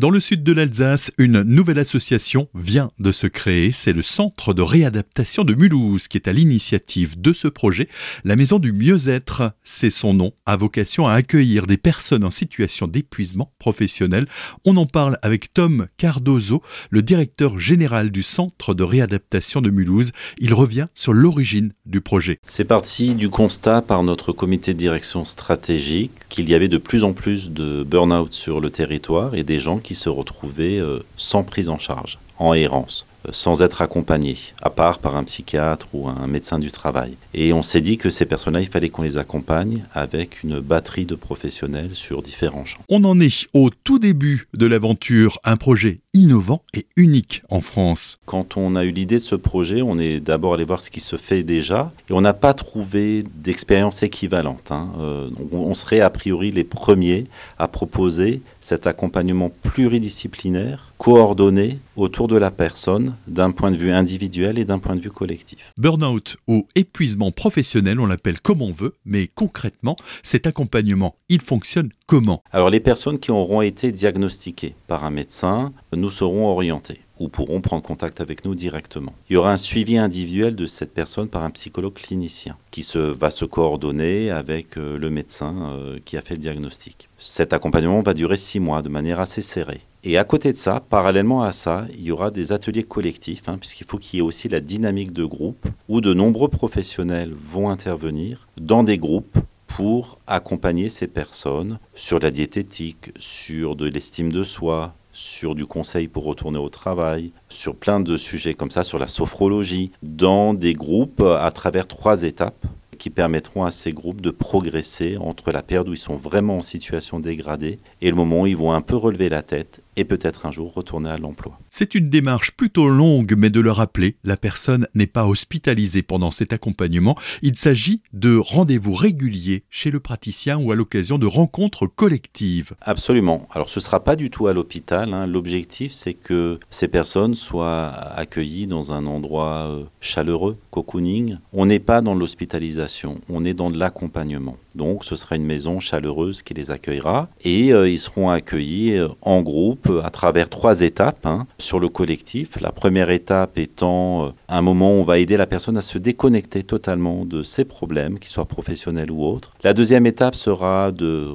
Dans le sud de l'Alsace, une nouvelle association vient de se créer. C'est le Centre de réadaptation de Mulhouse qui est à l'initiative de ce projet. La Maison du Mieux-être, c'est son nom, a vocation à accueillir des personnes en situation d'épuisement professionnel. On en parle avec Tom Cardozo, le directeur général du Centre de réadaptation de Mulhouse. Il revient sur l'origine du projet. C'est parti du constat par notre comité de direction stratégique qu'il y avait de plus en plus de burn-out sur le territoire et des gens qui se retrouvaient euh, sans prise en charge, en errance. Euh, sans être accompagnés, à part par un psychiatre ou un médecin du travail. Et on s'est dit que ces personnes-là, il fallait qu'on les accompagne avec une batterie de professionnels sur différents champs. On en est au tout début de l'aventure, un projet innovant et unique en France. Quand on a eu l'idée de ce projet, on est d'abord allé voir ce qui se fait déjà et on n'a pas trouvé d'expérience équivalente. Hein. Euh, on serait a priori les premiers à proposer cet accompagnement pluridisciplinaire, coordonné autour de la personne d'un point de vue individuel et d'un point de vue collectif. Burnout ou épuisement professionnel, on l'appelle comme on veut, mais concrètement, cet accompagnement, il fonctionne comment? Alors les personnes qui auront été diagnostiquées par un médecin, nous serons orientés ou pourront prendre contact avec nous directement. Il y aura un suivi individuel de cette personne par un psychologue clinicien qui va se coordonner avec euh, le médecin euh, qui a fait le diagnostic. Cet accompagnement va durer six mois de manière assez serrée. Et à côté de ça, parallèlement à ça, il y aura des ateliers collectifs, hein, puisqu'il faut qu'il y ait aussi la dynamique de groupe, où de nombreux professionnels vont intervenir dans des groupes pour accompagner ces personnes sur la diététique, sur de l'estime de soi, sur du conseil pour retourner au travail, sur plein de sujets comme ça, sur la sophrologie, dans des groupes à travers trois étapes qui permettront à ces groupes de progresser entre la période où ils sont vraiment en situation dégradée et le moment où ils vont un peu relever la tête et peut-être un jour retourner à l'emploi. C'est une démarche plutôt longue, mais de le rappeler, la personne n'est pas hospitalisée pendant cet accompagnement. Il s'agit de rendez-vous réguliers chez le praticien ou à l'occasion de rencontres collectives. Absolument. Alors ce ne sera pas du tout à l'hôpital. Hein. L'objectif, c'est que ces personnes soient accueillies dans un endroit euh, chaleureux, cocooning. On n'est pas dans l'hospitalisation, on est dans de l'accompagnement. Donc ce sera une maison chaleureuse qui les accueillera et euh, ils seront accueillis euh, en groupe à travers trois étapes hein, sur le collectif. La première étape étant euh, un moment où on va aider la personne à se déconnecter totalement de ses problèmes, qu'ils soient professionnels ou autres. La deuxième étape sera de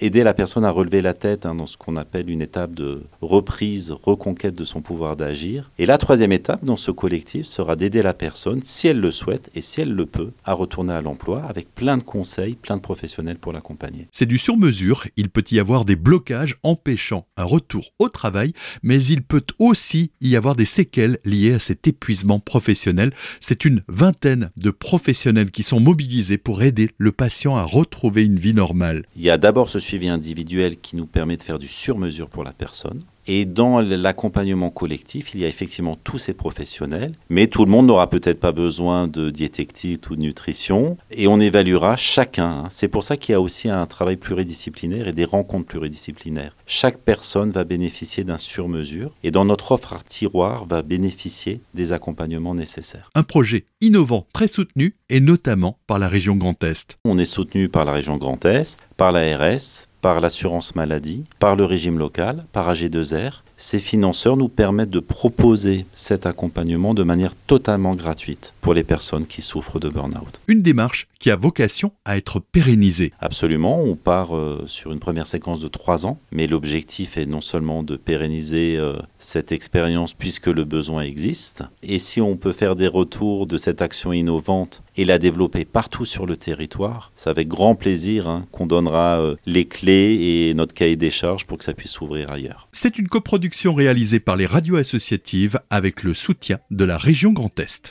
aider la personne à relever la tête hein, dans ce qu'on appelle une étape de reprise, reconquête de son pouvoir d'agir. Et la troisième étape dans ce collectif sera d'aider la personne, si elle le souhaite et si elle le peut, à retourner à l'emploi avec plein de conseils plein de professionnels pour l'accompagner. C'est du sur-mesure, il peut y avoir des blocages empêchant un retour au travail, mais il peut aussi y avoir des séquelles liées à cet épuisement professionnel. C'est une vingtaine de professionnels qui sont mobilisés pour aider le patient à retrouver une vie normale. Il y a d'abord ce suivi individuel qui nous permet de faire du sur-mesure pour la personne. Et dans l'accompagnement collectif, il y a effectivement tous ces professionnels, mais tout le monde n'aura peut-être pas besoin de diététique ou de nutrition, et on évaluera chacun. C'est pour ça qu'il y a aussi un travail pluridisciplinaire et des rencontres pluridisciplinaires. Chaque personne va bénéficier d'un sur-mesure, et dans notre offre à tiroir va bénéficier des accompagnements nécessaires. Un projet innovant, très soutenu, et notamment par la région Grand Est. On est soutenu par la région Grand Est, par l'ARS, par l'assurance maladie, par le régime local, par AG2R. Ces financeurs nous permettent de proposer cet accompagnement de manière totalement gratuite pour les personnes qui souffrent de burn-out. Une démarche qui a vocation à être pérennisée. Absolument, on part euh, sur une première séquence de trois ans, mais l'objectif est non seulement de pérenniser euh, cette expérience puisque le besoin existe, et si on peut faire des retours de cette action innovante et la développer partout sur le territoire, c'est avec grand plaisir hein, qu'on donnera euh, les clés et notre cahier des charges pour que ça puisse s'ouvrir ailleurs. C'est une coproduction réalisée par les radios associatives avec le soutien de la région Grand Est.